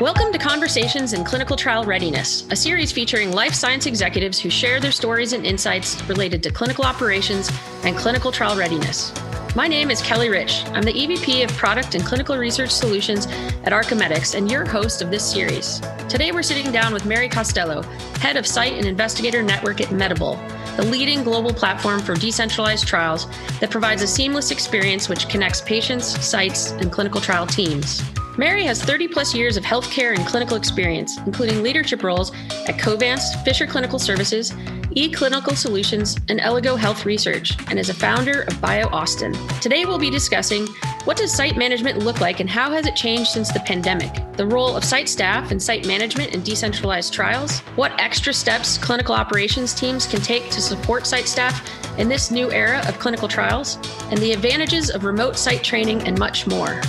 Welcome to Conversations in Clinical Trial Readiness, a series featuring life science executives who share their stories and insights related to clinical operations and clinical trial readiness. My name is Kelly Rich. I'm the EVP of Product and Clinical Research Solutions at ArcheMedX and your host of this series. Today we're sitting down with Mary Costello, Head of Site and Investigator Network at Medable, the leading global platform for decentralized trials that provides a seamless experience which connects patients, sites, and clinical trial teams. Mary has 30 plus years of healthcare and clinical experience, including leadership roles at Covance, Fisher Clinical Services, eClinical Solutions, and Elligo Health Research, and is a founder of BioAustin. Today we'll be discussing what does site management look like and how has it changed since the pandemic? The role of site staff and site management in decentralized trials? What extra steps clinical operations teams can take to support site staff in this new era of clinical trials? And the advantages of remote site training and much more.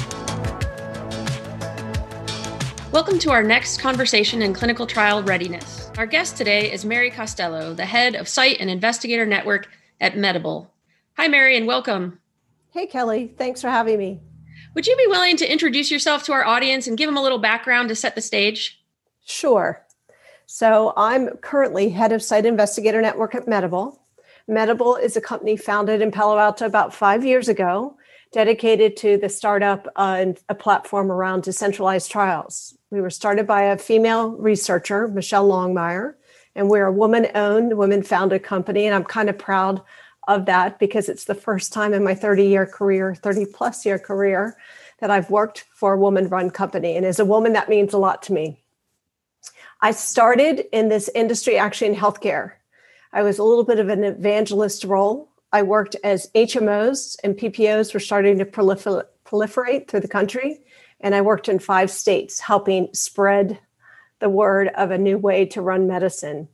Welcome to our next conversation in clinical trial readiness. Our guest today is Mary Costello, the head of Site and Investigator Network at Medable. Hi, Mary, and welcome. Hey, Kelly. Thanks for having me. Would you be willing to introduce yourself to our audience and give them a little background to set the stage? Sure. So, I'm currently head of Site Investigator Network at Medable. Medable is a company founded in Palo Alto about five years ago dedicated to the startup uh, and a platform around decentralized trials. We were started by a female researcher, Michelle Longmire, and we're a woman owned, women founded company. And I'm kind of proud of that because it's the first time in my 30 year career, 30 plus year career, that I've worked for a woman run company. And as a woman, that means a lot to me. I started in this industry actually in healthcare. I was a little bit of an evangelist role. I worked as HMOs and PPOs were starting to prolifer- proliferate through the country and I worked in five states helping spread the word of a new way to run medicine.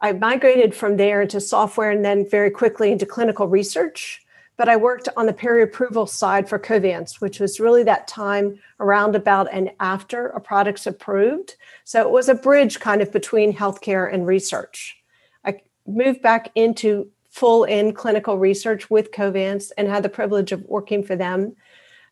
I migrated from there into software and then very quickly into clinical research. But I worked on the peri approval side for Covance, which was really that time around about and after a product's approved. So it was a bridge kind of between healthcare and research. I moved back into full in clinical research with Covance and had the privilege of working for them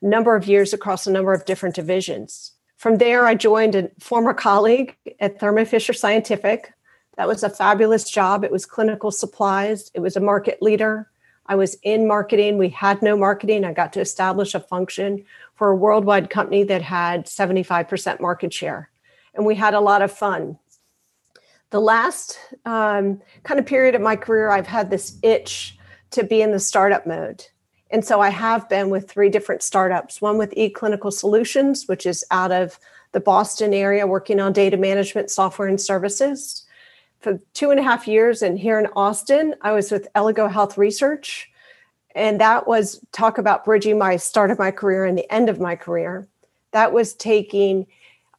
number of years across a number of different divisions. From there, I joined a former colleague at Thermo Fisher Scientific. That was a fabulous job. It was clinical supplies, it was a market leader. I was in marketing. We had no marketing. I got to establish a function for a worldwide company that had 75% market share. And we had a lot of fun. The last um, kind of period of my career, I've had this itch to be in the startup mode. And so I have been with three different startups one with eClinical Solutions, which is out of the Boston area working on data management software and services. For two and a half years, and here in Austin, I was with Elligo Health Research. And that was talk about bridging my start of my career and the end of my career. That was taking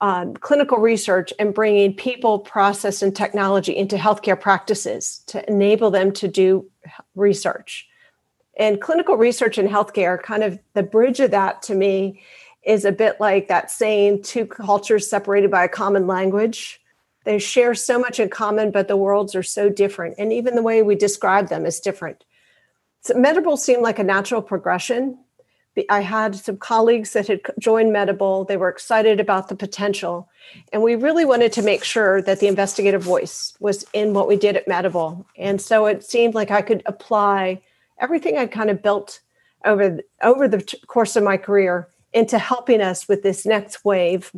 um, clinical research and bringing people, process, and technology into healthcare practices to enable them to do research. And clinical research in healthcare, kind of the bridge of that to me is a bit like that saying two cultures separated by a common language. They share so much in common, but the worlds are so different. And even the way we describe them is different. So Medable seemed like a natural progression. I had some colleagues that had joined Medable. They were excited about the potential. And we really wanted to make sure that the investigative voice was in what we did at Medable. And so it seemed like I could apply everything I kind of built over over the course of my career into helping us with this next wave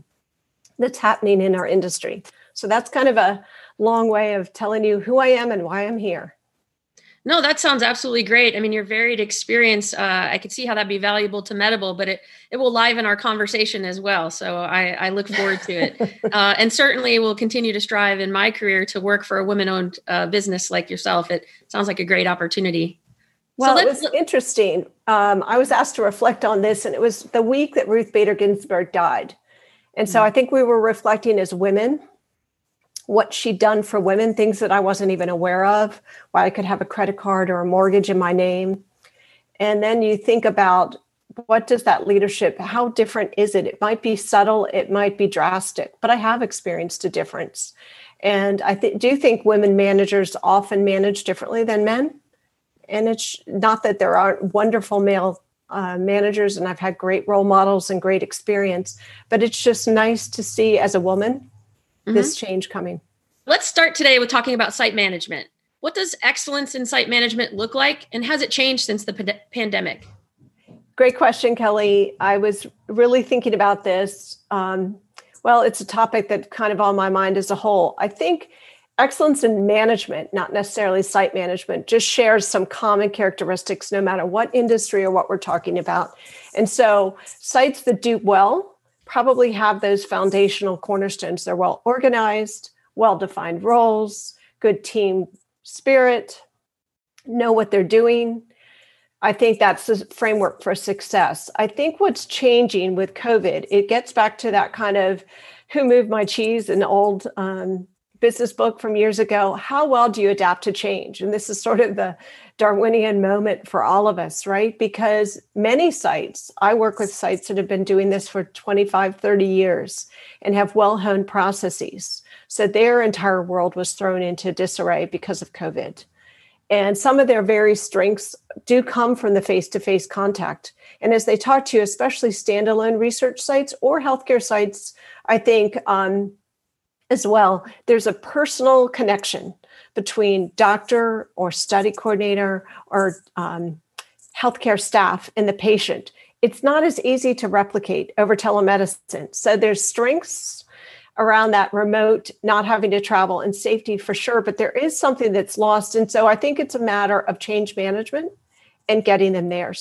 that's happening in our industry. So that's kind of a long way of telling you who I am and why I'm here. No, that sounds absolutely great. I mean, your varied experience, uh, I could see how that'd be valuable to Medable, but it it will liven our conversation as well. So I, I look forward to it, uh, and certainly will continue to strive in my career to work for a women-owned uh, business like yourself. It sounds like a great opportunity. Well, so it was interesting. Um, I was asked to reflect on this, and it was the week that Ruth Bader Ginsburg died. And so I think we were reflecting as women what she'd done for women, things that I wasn't even aware of, why I could have a credit card or a mortgage in my name. And then you think about what does that leadership, how different is it? It might be subtle, it might be drastic, but I have experienced a difference. And I th- do think women managers often manage differently than men and it's not that there aren't wonderful male uh, managers and I've had great role models and great experience. But it's just nice to see as a woman mm-hmm. this change coming. Let's start today with talking about site management. What does excellence in site management look like, and has it changed since the p- pandemic? Great question, Kelly. I was really thinking about this. Um, well, it's a topic that kind of on my mind as a whole. I think excellence in management, not necessarily site management, just shares some common characteristics no matter what industry or what we're talking about. And so, sites that do well probably have those foundational cornerstones. They're well organized, well defined roles, good team spirit, know what they're doing, I think that's the framework for success. I think what's changing with COVID, it gets back to that kind of who moved my cheese, an old um, business book from years ago. How well do you adapt to change? And this is sort of the Darwinian moment for all of us, right? Because many sites, I work with sites that have been doing this for 25, 30 years and have well honed processes. So their entire world was thrown into disarray because of COVID. And some of their very strengths do come from the face to face contact. And as they talk to you, especially standalone research sites or healthcare sites, I think um, as well, there's a personal connection between doctor or study coordinator or um, healthcare staff and the patient. It's not as easy to replicate over telemedicine. So there's strengths around that remote, not having to travel and safety for sure, but there is something that's lost. And so I think it's a matter of change management and getting them there.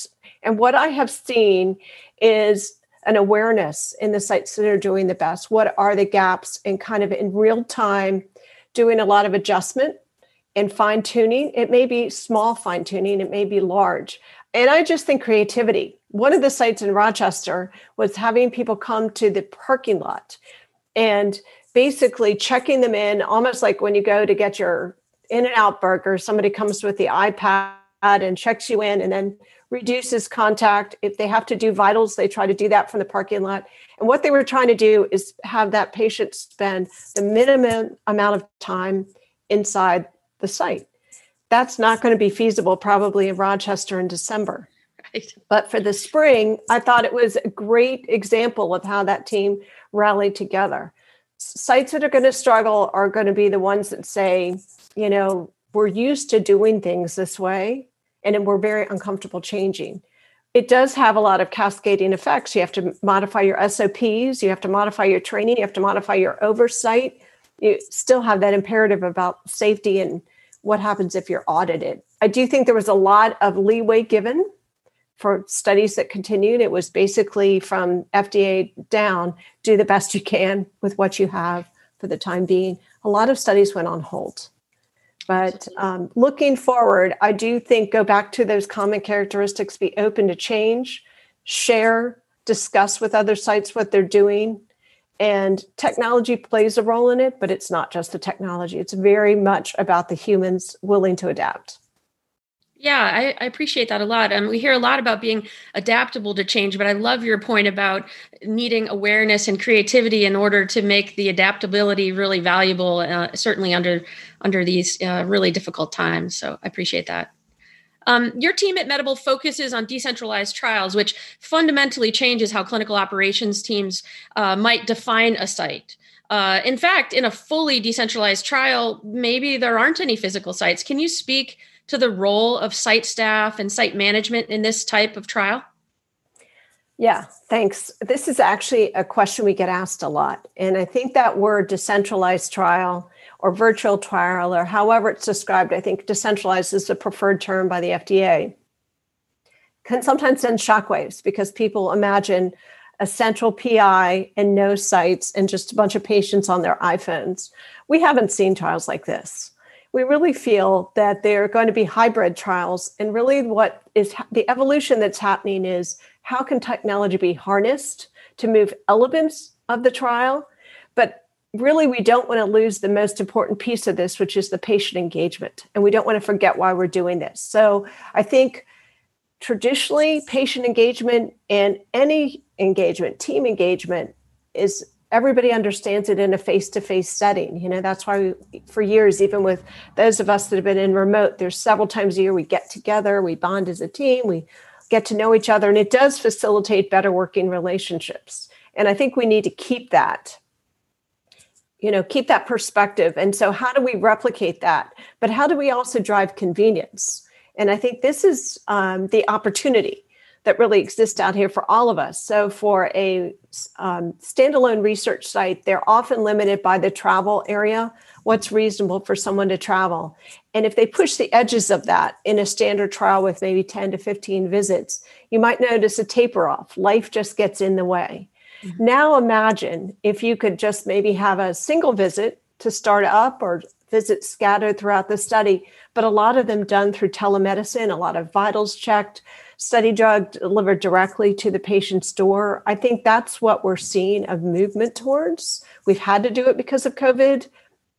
And what I have seen is an awareness in the sites that are doing the best. What are the gaps and kind of in real time doing a lot of adjustment and fine tuning? It may be small fine tuning, it may be large. And I just think creativity. One of the sites in Rochester was having people come to the parking lot and basically checking them in almost like when you go to get your in and out burger somebody comes with the ipad and checks you in and then reduces contact. If they have to do vitals they try to do that from the parking lot. And what they were trying to do is have that patient spend the minimum amount of time inside the site. That's not going to be feasible probably in rochester in december. Right. but for the spring i thought it was a great example of how that team rally together. Sites that are going to struggle are going to be the ones that say, you know, we're used to doing things this way and we're very uncomfortable changing. It does have a lot of cascading effects. You have to modify your SOPs, you have to modify your training, you have to modify your oversight. You still have that imperative about safety and what happens if you're audited. I do think there was a lot of leeway given for studies that continued. It was basically from FDA down, do the best you can with what you have for the time being. A lot of studies went on hold. But um, looking forward, I do think go back to those common characteristics, be open to change, share, discuss with other sites what they're doing. And technology plays a role in it, but it's not just the technology. It's very much about the humans willing to adapt. Yeah, I, I, appreciate that a lot. Um, we hear a lot about being adaptable to change, but I love your point about needing awareness and creativity in order to make the adaptability really valuable. Uh, certainly under under these uh, really difficult times. So I appreciate that. Um, your team at Medable focuses on decentralized trials, which fundamentally changes how clinical operations teams uh, might define a site. Uh, in fact, in a fully decentralized trial, maybe there aren't any physical sites. Can you speak? To the role of site staff and site management in this type of trial? Yeah, thanks. This is actually a question we get asked a lot. And I think that word decentralized trial or virtual trial or however it's described, I think decentralized is the preferred term by the FDA, can sometimes send shockwaves because people imagine a central PI and no sites and just a bunch of patients on their iPhones. We haven't seen trials like this we really feel that they're going to be hybrid trials. And really, what is the evolution that's happening is how can technology be harnessed to move elements of the trial? But really, we don't want to lose the most important piece of this, which is the patient engagement. And we don't want to forget why we're doing this. So I think traditionally, patient engagement and any engagement, team engagement, is everybody understands it in a face-to-face setting. You know that's why we, for years even with those of us that have been in remote there's several times a year we get together we bond as a team we get to know each other, and it does facilitate better working relationships. And I think we need to keep that you know keep that perspective. And so how do we replicate that? But how do we also drive convenience? And i think this is um, the opportunity that really exists out here for all of us. So for a um, standalone research site they're often limited by the travel area what's reasonable for someone to travel. And if they push the edges of that in a standard trial with maybe 10 to 15 visits you might notice a taper off. Life just gets in the way. Mm-hmm. Now imagine if you could just maybe have a single visit to start up or visits scattered throughout the study, but a lot of them done through telemedicine, a lot of vitals checked, study drug delivered directly to the patient's door. I think that's what we're seeing of movement towards. We've had to do it because of COVID.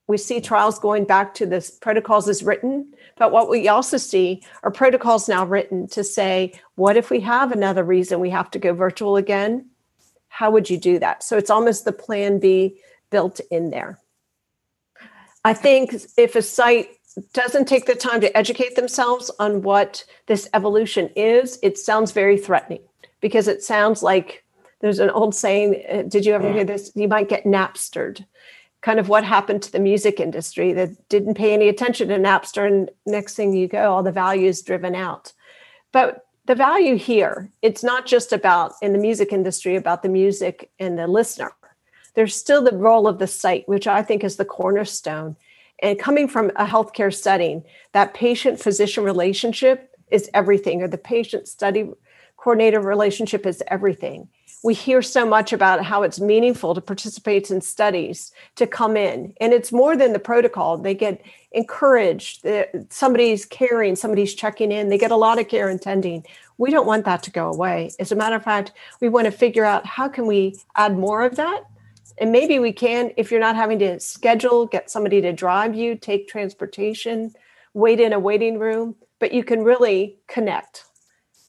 We see trials going back to this protocols as written, but what we also see are protocols now written to say, what if we have another reason we have to go virtual again? how would you do that? So it's almost the plan B built in there. I think if a site doesn't take the time to educate themselves on what this evolution is, it sounds very threatening because it sounds like there's an old saying uh, Did you ever hear this? You might get Napstered. Kind of what happened to the music industry that didn't pay any attention to Napster, and next thing you go, all the value is driven out. But the value here it's not just about in the music industry about the music and the listener there's still the role of the site which i think is the cornerstone and coming from a healthcare setting that patient physician relationship is everything or the patient study coordinator relationship is everything. We hear so much about how it's meaningful to participate in studies to come in and it's more than the protocol. They get encouraged somebody's caring somebody's checking in they get a lot of care and tending. We don't want that to go away. As a matter of fact we want to figure out how can we add more of that and maybe we can if you're not having to schedule get somebody to drive you take transportation wait in a waiting room but you can really connect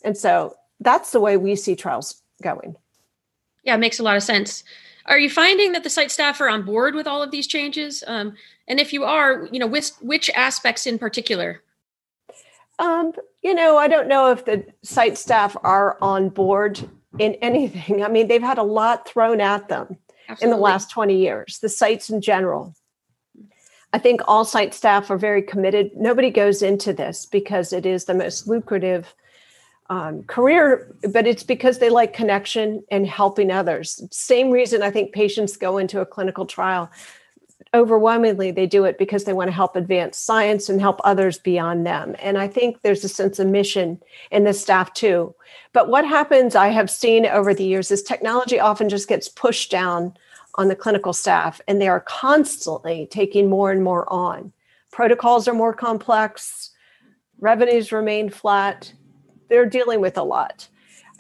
and so that's the way we see trials going yeah, it makes a lot of sense. Are you finding that the site staff are on board with all of these changes? Um, and if you are, you know, which which aspects in particular? Um, you know, I don't know if the site staff are on board in anything. I mean, they've had a lot thrown at them Absolutely. in the last 20 years, the sites in general. I think all site staff are very committed. Nobody goes into this because it is the most lucrative um, career, but it's because they like connection and helping others. Same reason I think patients go into a clinical trial. Overwhelmingly, they do it because they want to help advance science and help others beyond them. And I think there's a sense of mission in the staff too. But what happens, I have seen over the years, is technology often just gets pushed down on the clinical staff, and they are constantly taking more and more on. Protocols are more complex, revenues remain flat they're dealing with a lot.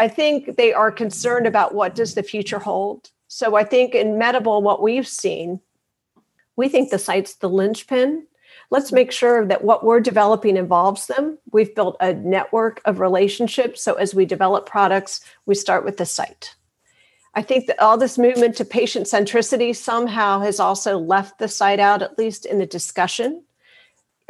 I think they are concerned about what does the future hold. So I think in Medable, what we've seen, we think the site's the linchpin. Let's mm-hmm. make sure that what we're developing involves them. We've built a network of relationships. So as we develop products, we start with the site. I think that all this movement to patient centricity somehow has also left the site out, at least in the discussion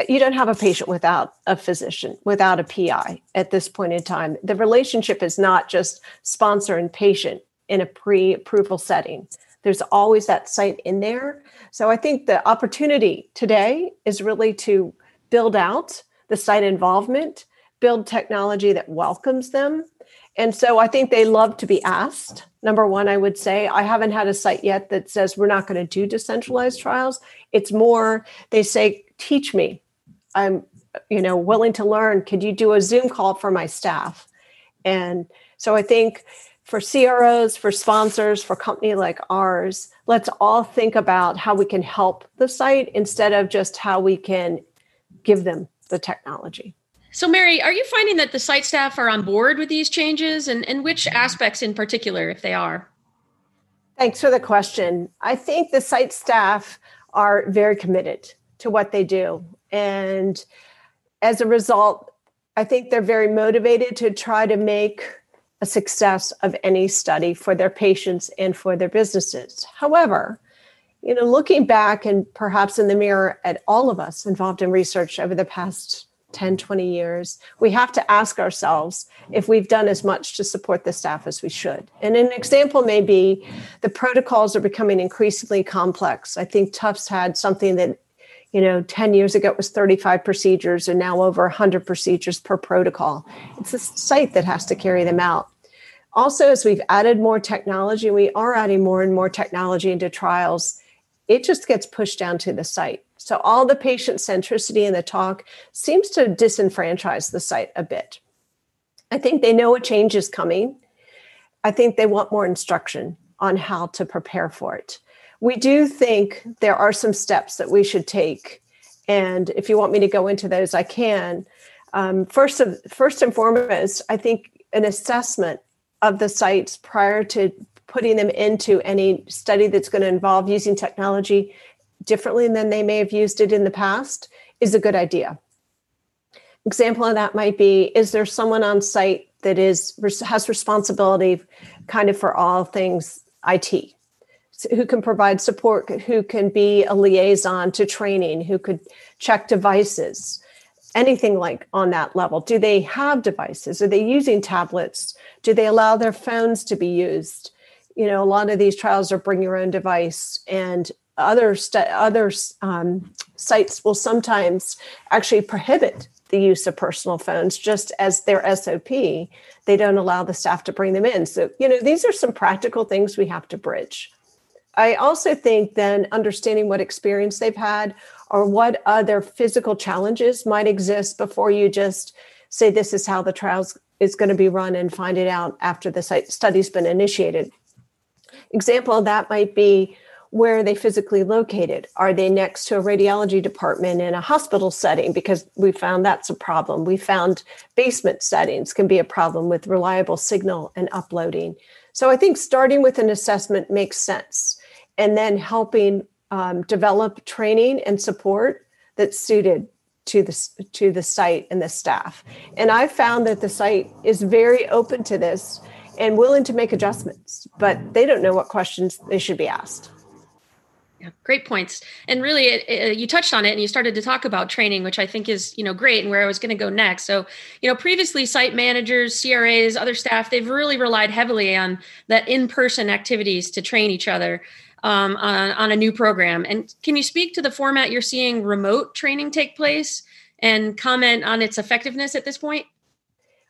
you don't have a patient without a physician, without a PI at this point in time. The relationship is not just sponsor and patient in a pre approval setting. There's always that site in there. So I think the opportunity today is really to build out the site involvement, build technology that welcomes them. And so I think they love to be asked. Number one, I would say I haven't had a site yet that says we're not going to do decentralized trials. It's more, they say, teach me I'm, you know, willing to learn. Could you do a Zoom call for my staff? And so I think for CROs, for sponsors, for company like ours, let's all think about how we can help the site instead of just how we can give them the technology. So, Mary, are you finding that the site staff are on board with these changes and, and which aspects in particular, if they are? Thanks for the question. I think the site staff are very committed to what they do. And as a result, I think they're very motivated to try to make a success of any study for their patients and for their businesses. However, you know, looking back and perhaps in the mirror at all of us involved in research over the past 10, 20 years, we have to ask ourselves if we've done as much to support the staff as we should. And an example may be the protocols are becoming increasingly complex. I think Tufts had something that, you know, 10 years ago it was 35 procedures and now over 100 procedures per protocol. It's a site that has to carry them out. Also, as we've added more technology, we are adding more and more technology into trials, it just gets pushed down to the site so all the patient centricity in the talk seems to disenfranchise the site a bit. I think they know a change is coming. I think they want more instruction on how to prepare for it. We do think there are some steps that we should take. And if you want me to go into those, I can. Um, first, of, first and foremost, I think an assessment of the sites prior to putting them into any study that's going to involve using technology differently than they may have used it in the past is a good idea. Example of that might be is there someone on site that is has responsibility kind of for all things IT who can provide support who can be a liaison to training who could check devices anything like on that level do they have devices are they using tablets do they allow their phones to be used you know a lot of these trials are bring your own device and other st- other um, sites will sometimes actually prohibit the use of personal phones just as their SOP. They don't allow the staff to bring them in. So, you know, these are some practical things we have to bridge. I also think then understanding what experience they've had or what other physical challenges might exist before you just say this is how the trials is going to be run and find it out after the study's been initiated. Example of that might be where are they physically located? Are they next to a radiology department in a hospital setting? Because we found that's a problem. We found basement settings can be a problem with reliable signal and uploading. So I think starting with an assessment makes sense and then helping um, develop training and support that's suited to the to the site and the staff. And I found that the site is very open to this and willing to make adjustments, but they don't know what questions they should be asked. Yeah, great points. And really, it, it, you touched on it, and you started to talk about training, which I think is you know great, and where I was going to go next. So, you know, previously site managers, CRAs, other staff, they've really relied heavily on that in-person activities to train each other um, on, on a new program. And can you speak to the format you're seeing remote training take place, and comment on its effectiveness at this point?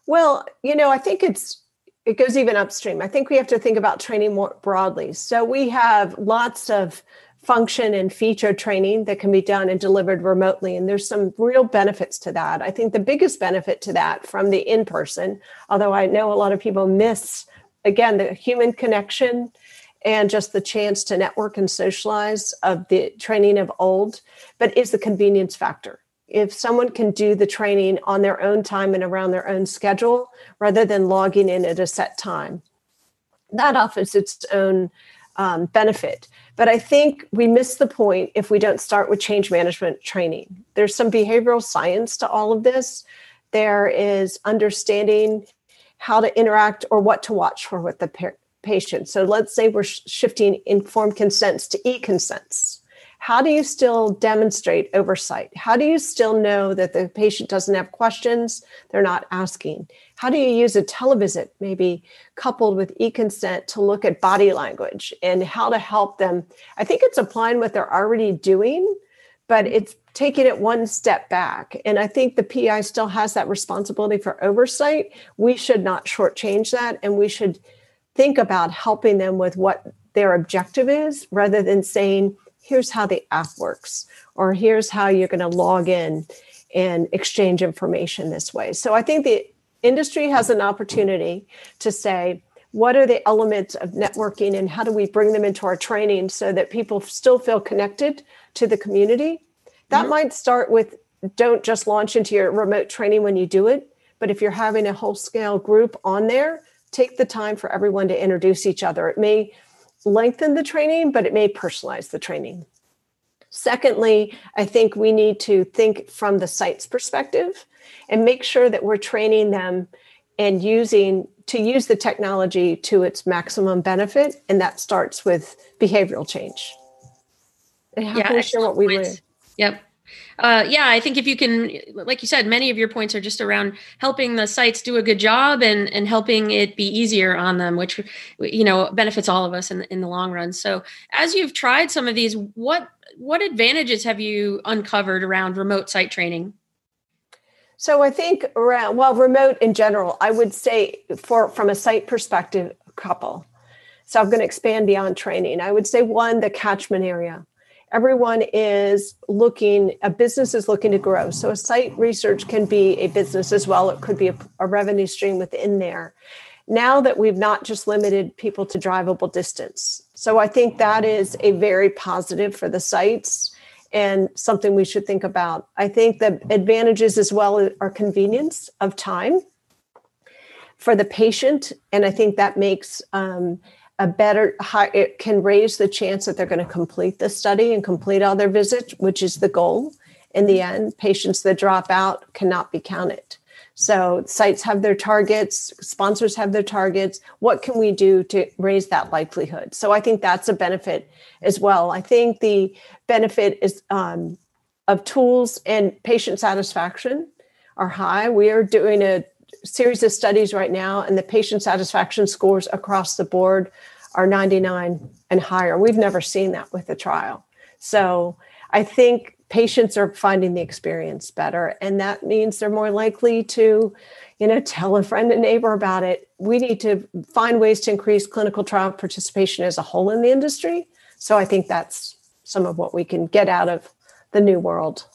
Well, you know, I think it's it goes even upstream. I think we have to think about training more broadly. So we have lots of function and feature training that can be done and delivered remotely. And there's some real benefits to that. I think the biggest benefit to that from the in person, although I know a lot of people miss, again, the human connection and just the chance to network and socialize of the training of old, but is the convenience factor. If someone can do the training on their own time and around their own schedule rather than logging in at a set time, that offers its own um, benefit. But I think we miss the point if we don't start with change management training. There's some behavioral science to all of this. There is understanding how to interact or what to watch for with the patient. So let's say we're shifting informed consents to e consents how do you still demonstrate oversight? How do you still know that the patient doesn't have questions they're not asking? How do you use a televisit, maybe coupled with e consent, to look at body language and how to help them? I think it's applying what they're already doing, but it's taking it one step back. And I think the PI still has that responsibility for oversight. We should not shortchange that, and we should think about helping them with what their objective is rather than saying, here's how the app works, or here's how you're going to log in and exchange information this way. So I think the industry has an opportunity to say, what are the elements of networking and how do we bring them into our training so that people still feel connected to the community? That mm-hmm. might start with don't just launch into your remote training when you do it, but if you're having a whole scale group on there, take the time for everyone to introduce each other. It may lengthen the training, but it may personalize the training. Secondly, I think we need to think from the site's perspective and make sure that we're training them and using to use the technology to its maximum benefit. And that starts with behavioral change. And how yeah, can we share what we learn? Yep. Uh, yeah, I think if you can, like you said, many of your points are just around helping the sites do a good job and and helping it be easier on them, which you know benefits all of us in in the long run. So, as you've tried some of these, what what advantages have you uncovered around remote site training? So, I think around well, remote in general, I would say for from a site perspective, a couple. So, I'm going to expand beyond training. I would say one, the catchment area everyone is looking a business is looking to grow. So a site research can be a business as well. It could be a, a, revenue stream within there. Now that we've not just limited people to drivable distance. So i think that is a very positive for the sites and something we should think about. I think the advantages as well are convenience of time for the patient. And i think that makes um, a better high, it can raise the chance that they're going to complete the study and complete all their visits which is the goal. In the end patients that drop out cannot be counted. So sites have their targets sponsors have their targets. What can we do to raise that likelihood? So i think that's a benefit as well. I think the benefit is um, of tools and patient satisfaction are high. We are doing a series of studies right now, and the patient satisfaction scores across the board are 99 and higher. We've never seen that with a trial. So I think patients are finding the experience better, and that means they're more likely to, you know, tell a friend and neighbor about it. We need to find ways to increase clinical trial participation as a whole in the industry. So I think that's some of what we can get out of the new world.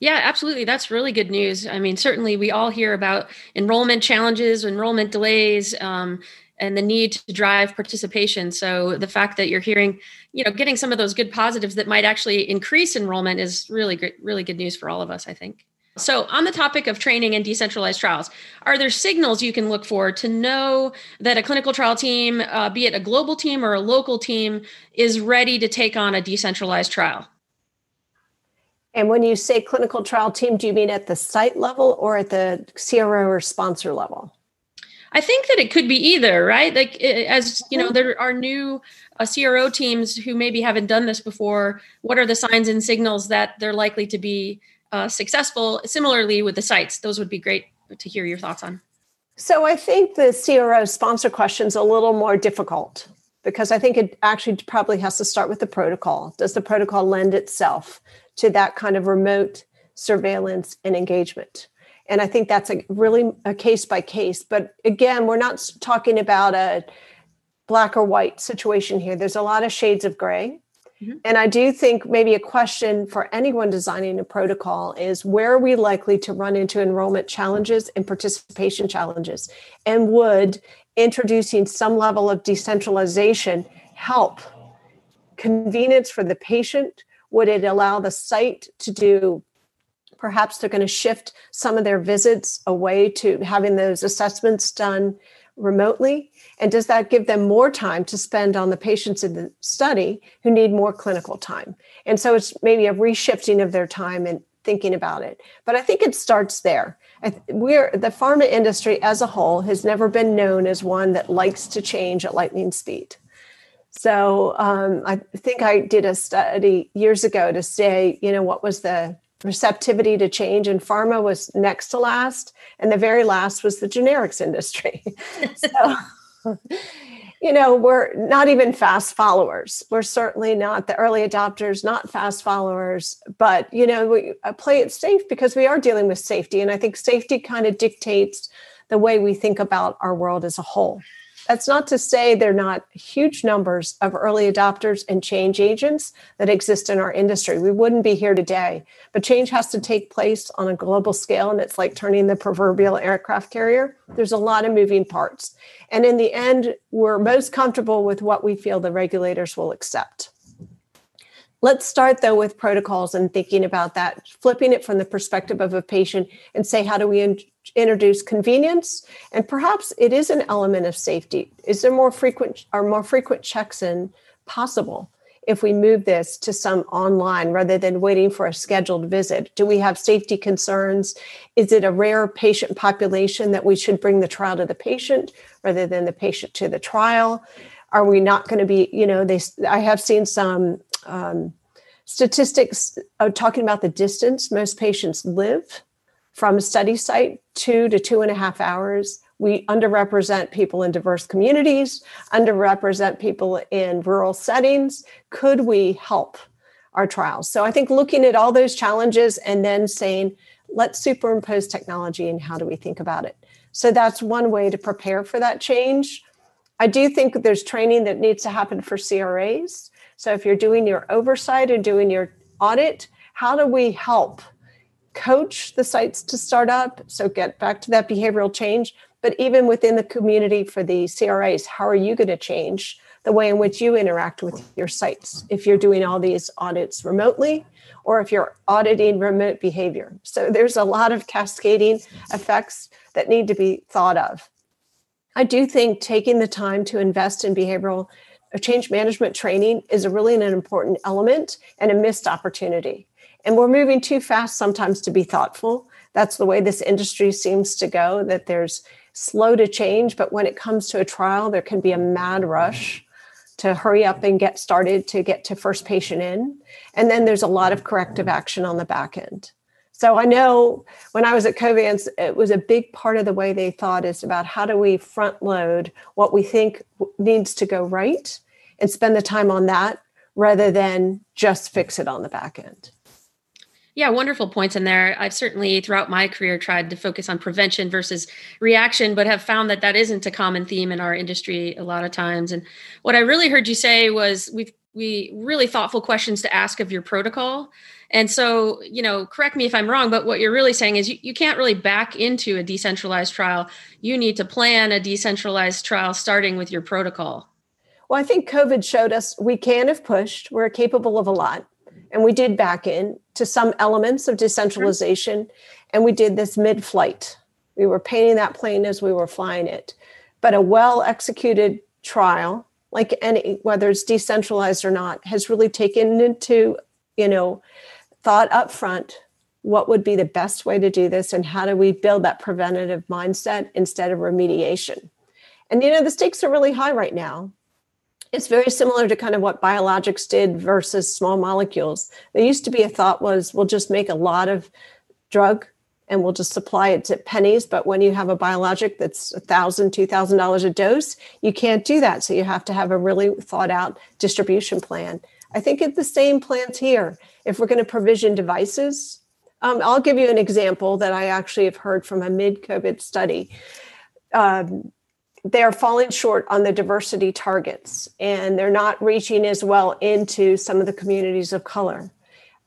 Yeah, absolutely. That's really good news. I mean, certainly we all hear about enrollment challenges, enrollment delays, um, and the need to drive participation. So the fact that you're hearing, you know, getting some of those good positives that might actually increase enrollment is really good, really good news for all of us, I think. So, on the topic of training and decentralized trials, are there signals you can look for to know that a clinical trial team, uh, be it a global team or a local team, is ready to take on a decentralized trial? And when you say clinical trial team, do you mean at the site level or at the CRO or sponsor level? I think that it could be either, right? Like as you know, there are new uh, CRO teams who maybe haven't done this before. What are the signs and signals that they're likely to be uh, successful? Similarly, with the sites, those would be great to hear your thoughts on. So I think the CRO sponsor question is a little more difficult because I think it actually probably has to start with the protocol. Does the protocol lend itself to that kind of remote surveillance and engagement. And I think that's a really a case by case. But again, we're not talking about a black or white situation here. There's a lot of shades of gray. Mm-hmm. And I do think maybe a question for anyone designing a protocol is where are we likely to run into enrollment challenges and participation challenges? And would introducing some level of decentralization help? Convenience for the patient, would it allow the site to do perhaps they're going to shift some of their visits away to having those assessments done remotely? And does that give them more time to spend on the patients in the study who need more clinical time? And so it's maybe a reshifting of their time and thinking about it. But I think it starts there. We're the pharma industry as a whole has never been known as one that likes to change at lightning speed. So um, I think I did a study years ago to say, you know, what was the receptivity to change and pharma was next to last and the very last was the generics industry. So you know we're not even fast followers. We're certainly not the early adopters not fast followers but you know we play it safe because we are dealing with safety and i think safety kind of dictates the way we think about our world as a whole that's not to say they're not huge numbers of early adopters and change agents that exist in our industry. We wouldn't be here today. But change has to take place on a global scale, and it's like turning the proverbial aircraft carrier. There's a lot of moving parts. And in the end, we're most comfortable with what we feel the regulators will accept. Let's start though with protocols and thinking about that, flipping it from the perspective of a patient and say, how do we introduce convenience? And perhaps it is an element of safety. Is there more frequent or more frequent checks in possible if we move this to some online rather than waiting for a scheduled visit? Do we have safety concerns? Is it a rare patient population that we should bring the trial to the patient rather than the patient to the trial? Are we not going to be, you know, they, I have seen some um, Statistics are talking about the distance most patients live from study site, two to two and a half hours. We underrepresent people in diverse communities, underrepresent people in rural settings. Could we help our trials? So I think looking at all those challenges and then saying, let's superimpose technology and how do we think about it? So that's one way to prepare for that change. I do think there's training that needs to happen for CRAs. So if you're doing your oversight and doing your audit, how do we help coach the sites to start up? So get back to that behavioral change. But even within the community for the CRAs, how are you going to change the way in which you interact with your sites if you're doing all these audits remotely or if you're auditing remote behavior? So there's a lot of cascading effects that need to be thought of. I do think taking the time to invest in behavioral uh, change management training is really an important element and a missed opportunity. And we're moving too fast sometimes to be thoughtful. That's the way this industry seems to go, that there's slow to change, but when it comes to a trial, there can be a mad rush to hurry up and get started to get to first patient in. And then there's a lot of corrective action on the back end. So I know when I was at Covance, it was a big part of the way they thought is about how do we front load what we think needs to go right and spend the time on that rather than just fix it on the back end. Yeah, wonderful points in there. I've certainly throughout my career tried to focus on prevention versus reaction, but have found that that isn't a common theme in our industry a lot of times. And what I really heard you say was we've we really thoughtful questions to ask of your protocol. And so, you know, correct me if I'm wrong, but what you're really saying is you, you can't really back into a decentralized trial. You need to plan a decentralized trial starting with your protocol. Well, I think COVID showed us we can if pushed, we're capable of a lot. And we did back in to some elements of decentralization. And we did this mid flight. We were painting that plane as we were flying it. But a well executed trial like any whether it's decentralized or not has really taken into you know thought up front what would be the best way to do this and how do we build that preventative mindset instead of remediation and you know the stakes are really high right now it's very similar to kind of what biologics did versus small molecules there used to be a thought was we'll just make a lot of drug and we'll just supply it to pennies. But when you have a biologic that's a thousand, two thousand dollars a dose, you can't do that. So you have to have a really thought out distribution plan. I think it's the same plans here. If we're going to provision devices, um, I'll give you an example that I actually have heard from a mid-COVID study. Um, they're falling short on the diversity targets, and they're not reaching as well into some of the communities of color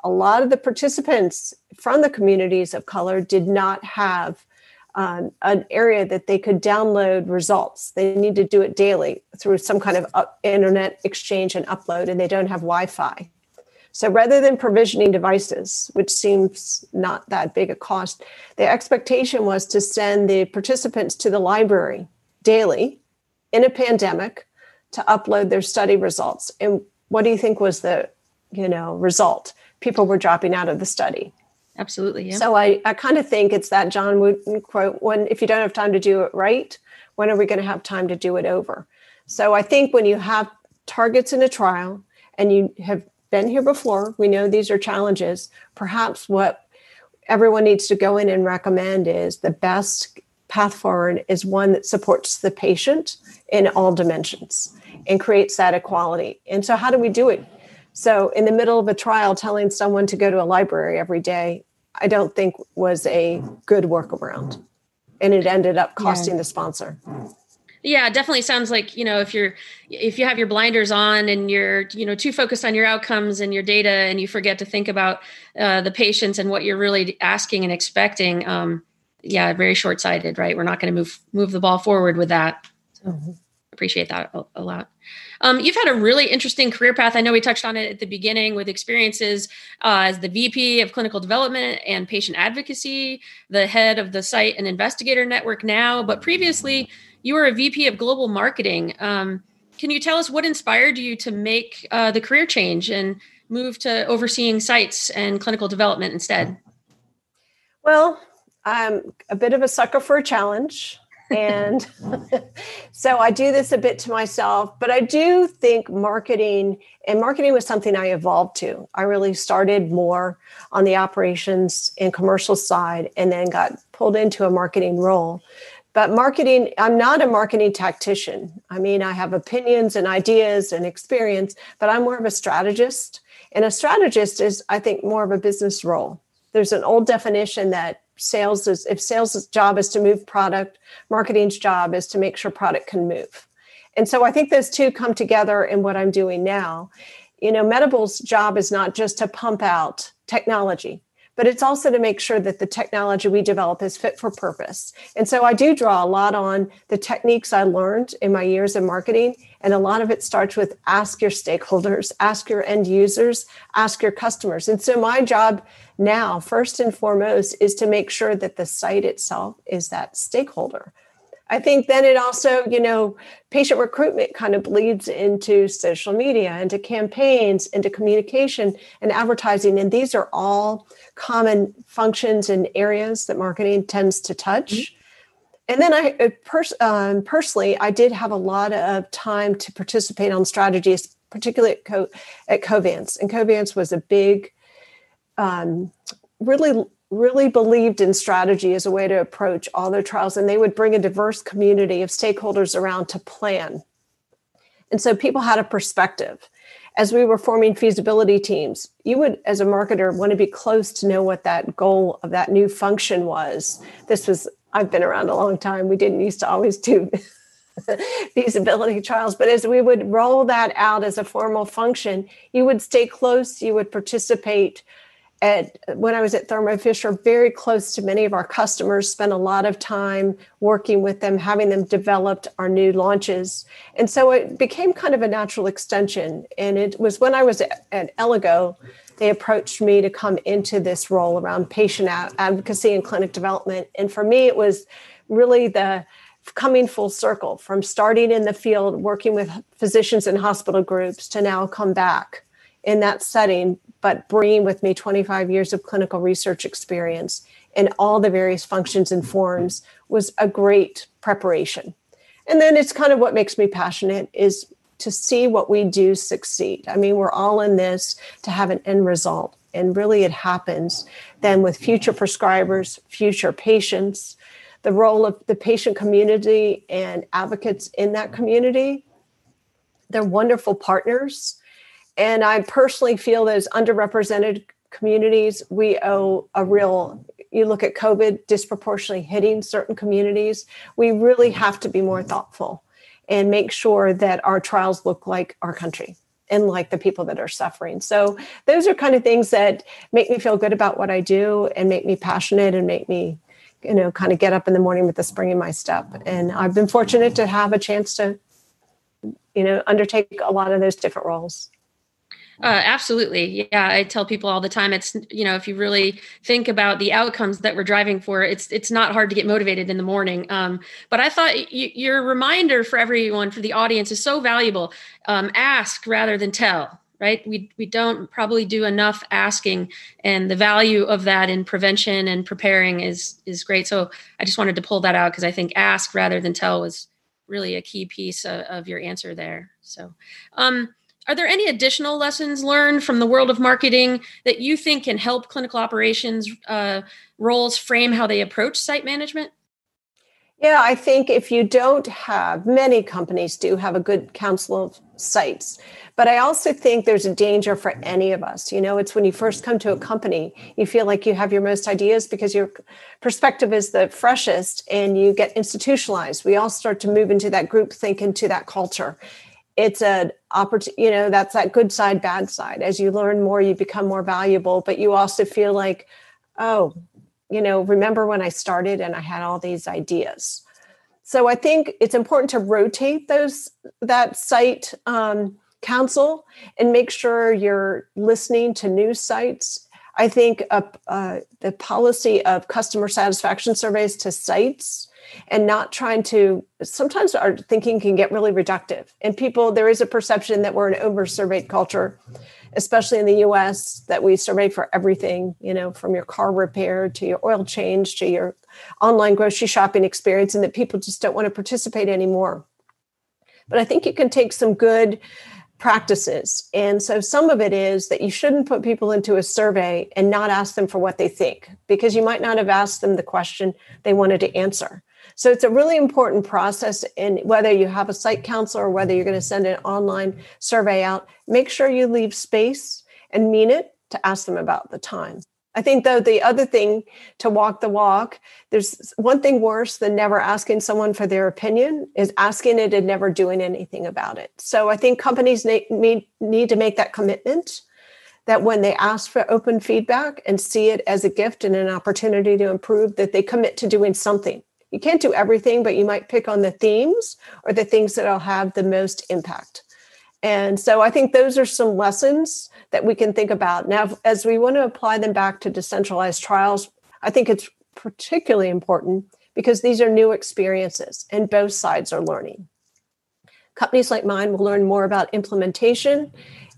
a lot of the participants from the communities of color did not have um, an area that they could download results. They need to do it daily through some kind of up, internet exchange and upload, and they don't have Wi Fi. So rather than provisioning devices, which seems not that big a cost, the expectation was to send the participants to the library daily in a pandemic to upload their study results. And what do you think was the you know result? people were dropping out of the study. Absolutely. Yeah. So I, I kind of think it's that John Wooden quote when if you don't have time to do it right, when are we going to have time to do it over? So I think when you have targets in a trial and you have been here before, we know these are challenges. Perhaps what everyone needs to go in and recommend is the best path forward is one that supports the patient in all dimensions and creates that equality. And so, how do we do it? So, in the middle of a trial, telling someone to go to a library every day, I don't think was a good workaround. And it ended up costing yeah. the sponsor. Yeah, definitely sounds like, you know, if you're if you have your blinders on and you're, you know, too focused on your outcomes and your data and you forget to think about uh, the patients and what you're really asking and expecting, um, yeah, very short-sighted, right? We're not going to move move the ball forward with that. So mm-hmm. appreciate that a, a lot. Um, you've had a really interesting career path. I know we touched on it at the beginning with experiences uh, as the VP of Clinical Development and Patient Advocacy, the head of the site and investigator network now, but previously you were a VP of Global Marketing. Um, can you tell us what inspired you to make uh, the career change and move to overseeing sites and clinical development instead? Well, I'm a bit of a sucker for a challenge. and so I do this a bit to myself, but I do think marketing and marketing was something I evolved to. I really started more on the operations and commercial side and then got pulled into a marketing role. But marketing, I'm not a marketing tactician. I mean, I have opinions and ideas and experience, but I'm more of a strategist. And a strategist is, I think, more of a business role. There's an old definition that sales is if sales' job is to move product, marketing's job is to make sure product can move. And so I think those two come together in what I'm doing now. You know, Medable's job is not just to pump out technology, but it's also to make sure that the technology we develop is fit for purpose. And so I do draw a lot on the techniques I learned in my years in marketing. And a lot of it starts with ask your stakeholders, ask your end users, ask your customers. And so my job now, first and foremost, is to make sure that the site itself is that stakeholder. I think then it also, you know, patient recruitment kind of bleeds into social media, into campaigns, into communication and advertising. And these are all common functions and areas that marketing tends to touch. Mm-hmm. And then I uh, pers- um, personally, I did have a lot of time to participate on strategies, particularly at, Co- at Covance. And Covance was a big um, really really believed in strategy as a way to approach all their trials. And they would bring a diverse community of stakeholders around to plan. And so people had a perspective. As we were forming feasibility teams you would as a marketer want to be close to know what that goal of that new function was. This was i've been around a long time we didn't used to always do feasibility trials but as we would roll that out as a formal function you would stay close you would participate at when I was at Thermo Fisher, very close to many of our customers, spent a lot of time working with them, having them developed our new launches. And so it became kind of a natural extension. And it was when I was at, at Elligo, they approached me to come into this role around patient advocacy and clinic development. And for me, it was really the coming full circle from starting in the field, working with physicians and hospital groups to now come back in that setting, but bringing with me 25 years of clinical research experience in all the various functions and forms was a great preparation. And then it's kind of what makes me passionate is to see what we do succeed. I mean, we're all in this to have an end result. And really, it happens then with future prescribers, future patients, the role of the patient community and advocates in that community. They're wonderful partners and I personally feel that as underrepresented communities, we owe a real, you look at COVID disproportionately hitting certain communities, we really have to be more thoughtful and make sure that our trials look like our country and like the people that are suffering. So those are kind of things that make me feel good about what I do and make me passionate and make me you know kind of get up in the morning with the spring in my step and I've been fortunate to have a chance to you know undertake a lot of those different roles. Uh, absolutely. Yeah. I tell people all the time, it's, you know, if you really think about the outcomes that we're driving for, it's, it's not hard to get motivated in the morning. Um, but I thought y- your reminder for everyone, for the audience is so valuable. Um, ask rather than tell, right? We, we don't probably do enough asking and the value of that in prevention and preparing is, is great. So I just wanted to pull that out because I think ask rather than tell was really a key piece of, of your answer there. So, um, are there any additional lessons learned from the world of marketing that you think can help clinical operations uh, roles frame how they approach site management? Yeah, I think if you don't have, many companies do have a good council of sites. But I also think there's a danger for any of us. You know, it's when you first come to a company, you feel like you have your most ideas because your perspective is the freshest and you get institutionalized. We all start to move into that group think, into that culture it's an opportunity you know that's that good side bad side. As you learn more you become more valuable but you also feel like oh you know remember when i started and i had all these ideas. So i think it's important to rotate those that site um, council and make sure you're listening to new sites i think uh, the policy of customer satisfaction surveys to sites and not trying to sometimes our thinking can get really reductive. And people there is a perception that we're an over surveyed culture especially in the US that we survey for everything you know from your car repair to your oil change to your online grocery shopping experience and that people just don't want to participate anymore. But i think you can take some good practices. And so some of it is that you shouldn't put people into a survey and not ask them for what they think, because you might not have asked them the question they wanted to answer. So it's a really important process. And whether you have a site counselor or whether you're going to send an online survey out, make sure you leave space and mean it to ask them about the time. I think though the other thing to walk the walk, there's one thing worse than never asking someone for their opinion is asking it and never doing anything about it. So I think companies need, need to make that commitment that when they ask for open feedback and see it as a gift and an opportunity to improve, that they commit to doing something. You can't do everything, but you might pick on the themes or the things that will have the most impact. And so I think those are some lessons that we can think about. Now, as we want to apply them back to decentralized trials, I think it's particularly important because these are new experiences and both sides are learning. Companies like mine will learn more about implementation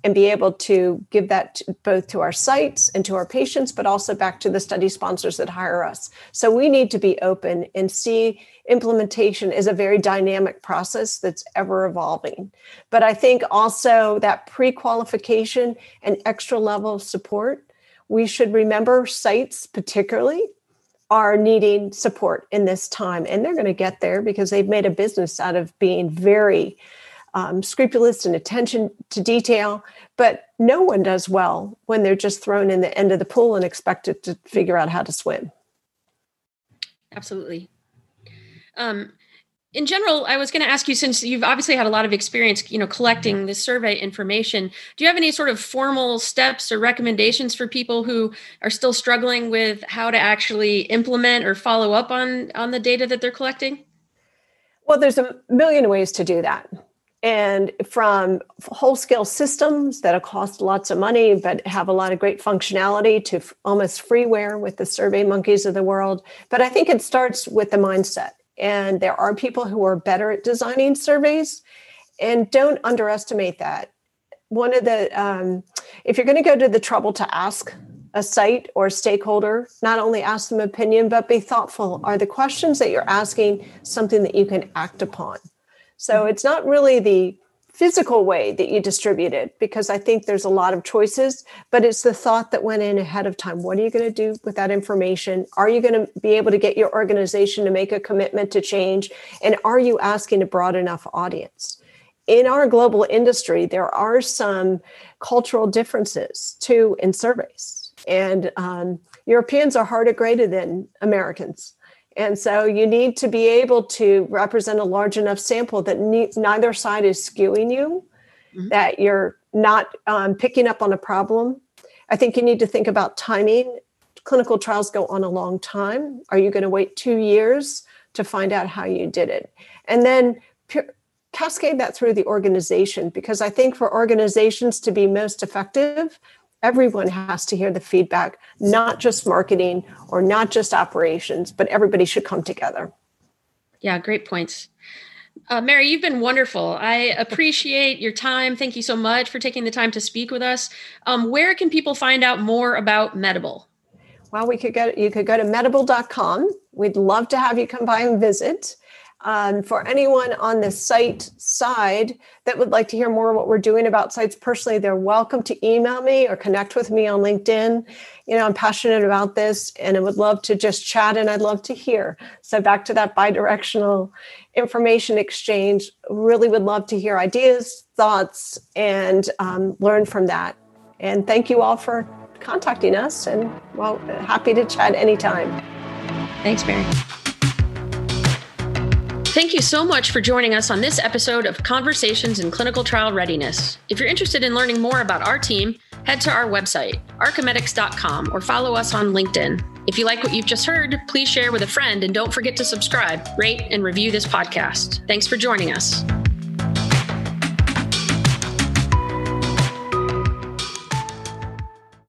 and be able to give that to, both to our sites and to our patients, but also back to the study sponsors that hire us. So we need to be open and see implementation is a very dynamic process that's ever evolving. But I think also that pre qualification and extra level of support, we should remember sites, particularly, are needing support in this time. And they're going to get there because they've made a business out of being very um, scrupulous and attention to detail. But no one does well when they're just thrown in the end of the pool and expected to figure out how to swim. Absolutely. Um, in general, I was going to ask you since you've obviously had a lot of experience, you know, collecting this survey information. Do you have any sort of formal steps or recommendations for people who are still struggling with how to actually implement or follow up on on the data that they're collecting? Well, there's a million ways to do that and from whole scale systems that'll cost lots of money but have a lot of great functionality to f- almost freeware with the survey monkeys of the world. But i think it starts with the mindset. And there are people who are better at designing surveys. And don't underestimate that. One of the um, if you're going to go to the trouble to ask a site or a stakeholder not only ask them opinion but be thoughtful. Are the questions that you're asking something that you can act upon so mm-hmm. it's not really the physical way that you distribute it because I think there's a lot of choices, but it's the thought that went in ahead of time. What are you going to do with that information? Are you going to be able to get your organization to make a commitment to change? And are you asking a broad enough audience? In our global industry, there are some cultural differences too in surveys. And um, Europeans are harder graded than Americans. And so you need to be able to represent a large enough sample that ne- neither side is skewing you, mm-hmm. that you're not um, picking up on a problem. I think you need to think about timing. Clinical trials go on a long time. Are you going to wait two years to find out how you did it? And then cascade that through the organization because I think for organizations to be most effective, everyone has to hear the feedback, not just marketing or not just operations, but everybody should come together. Yeah, great points. Uh, Mary, you've been wonderful. I appreciate your time. Thank you so much for taking the time to speak with us. Um, where can people find out more about Medable? Well, we could go. You could go to medable.com. We'd love to have you come by and visit. Um, for anyone on the site side that would like to hear more what we're doing about sites personally, they're welcome to email me or connect with me on LinkedIn. You know, I'm passionate about this and I would love to just chat and I'd love to hear. So, back to that bi directional information exchange, really would love to hear ideas, thoughts, and um, learn from that. And thank you all for contacting us and well, happy to chat anytime. Thanks, Mary. Thank you so much for joining us on this episode of Conversations in Clinical Trial Readiness. If you're interested in learning more about our team, head to our website, archemedx.com, or follow us on LinkedIn. If you like what you've just heard, please share with a friend and don't forget to subscribe, rate, and review this podcast. Thanks for joining us.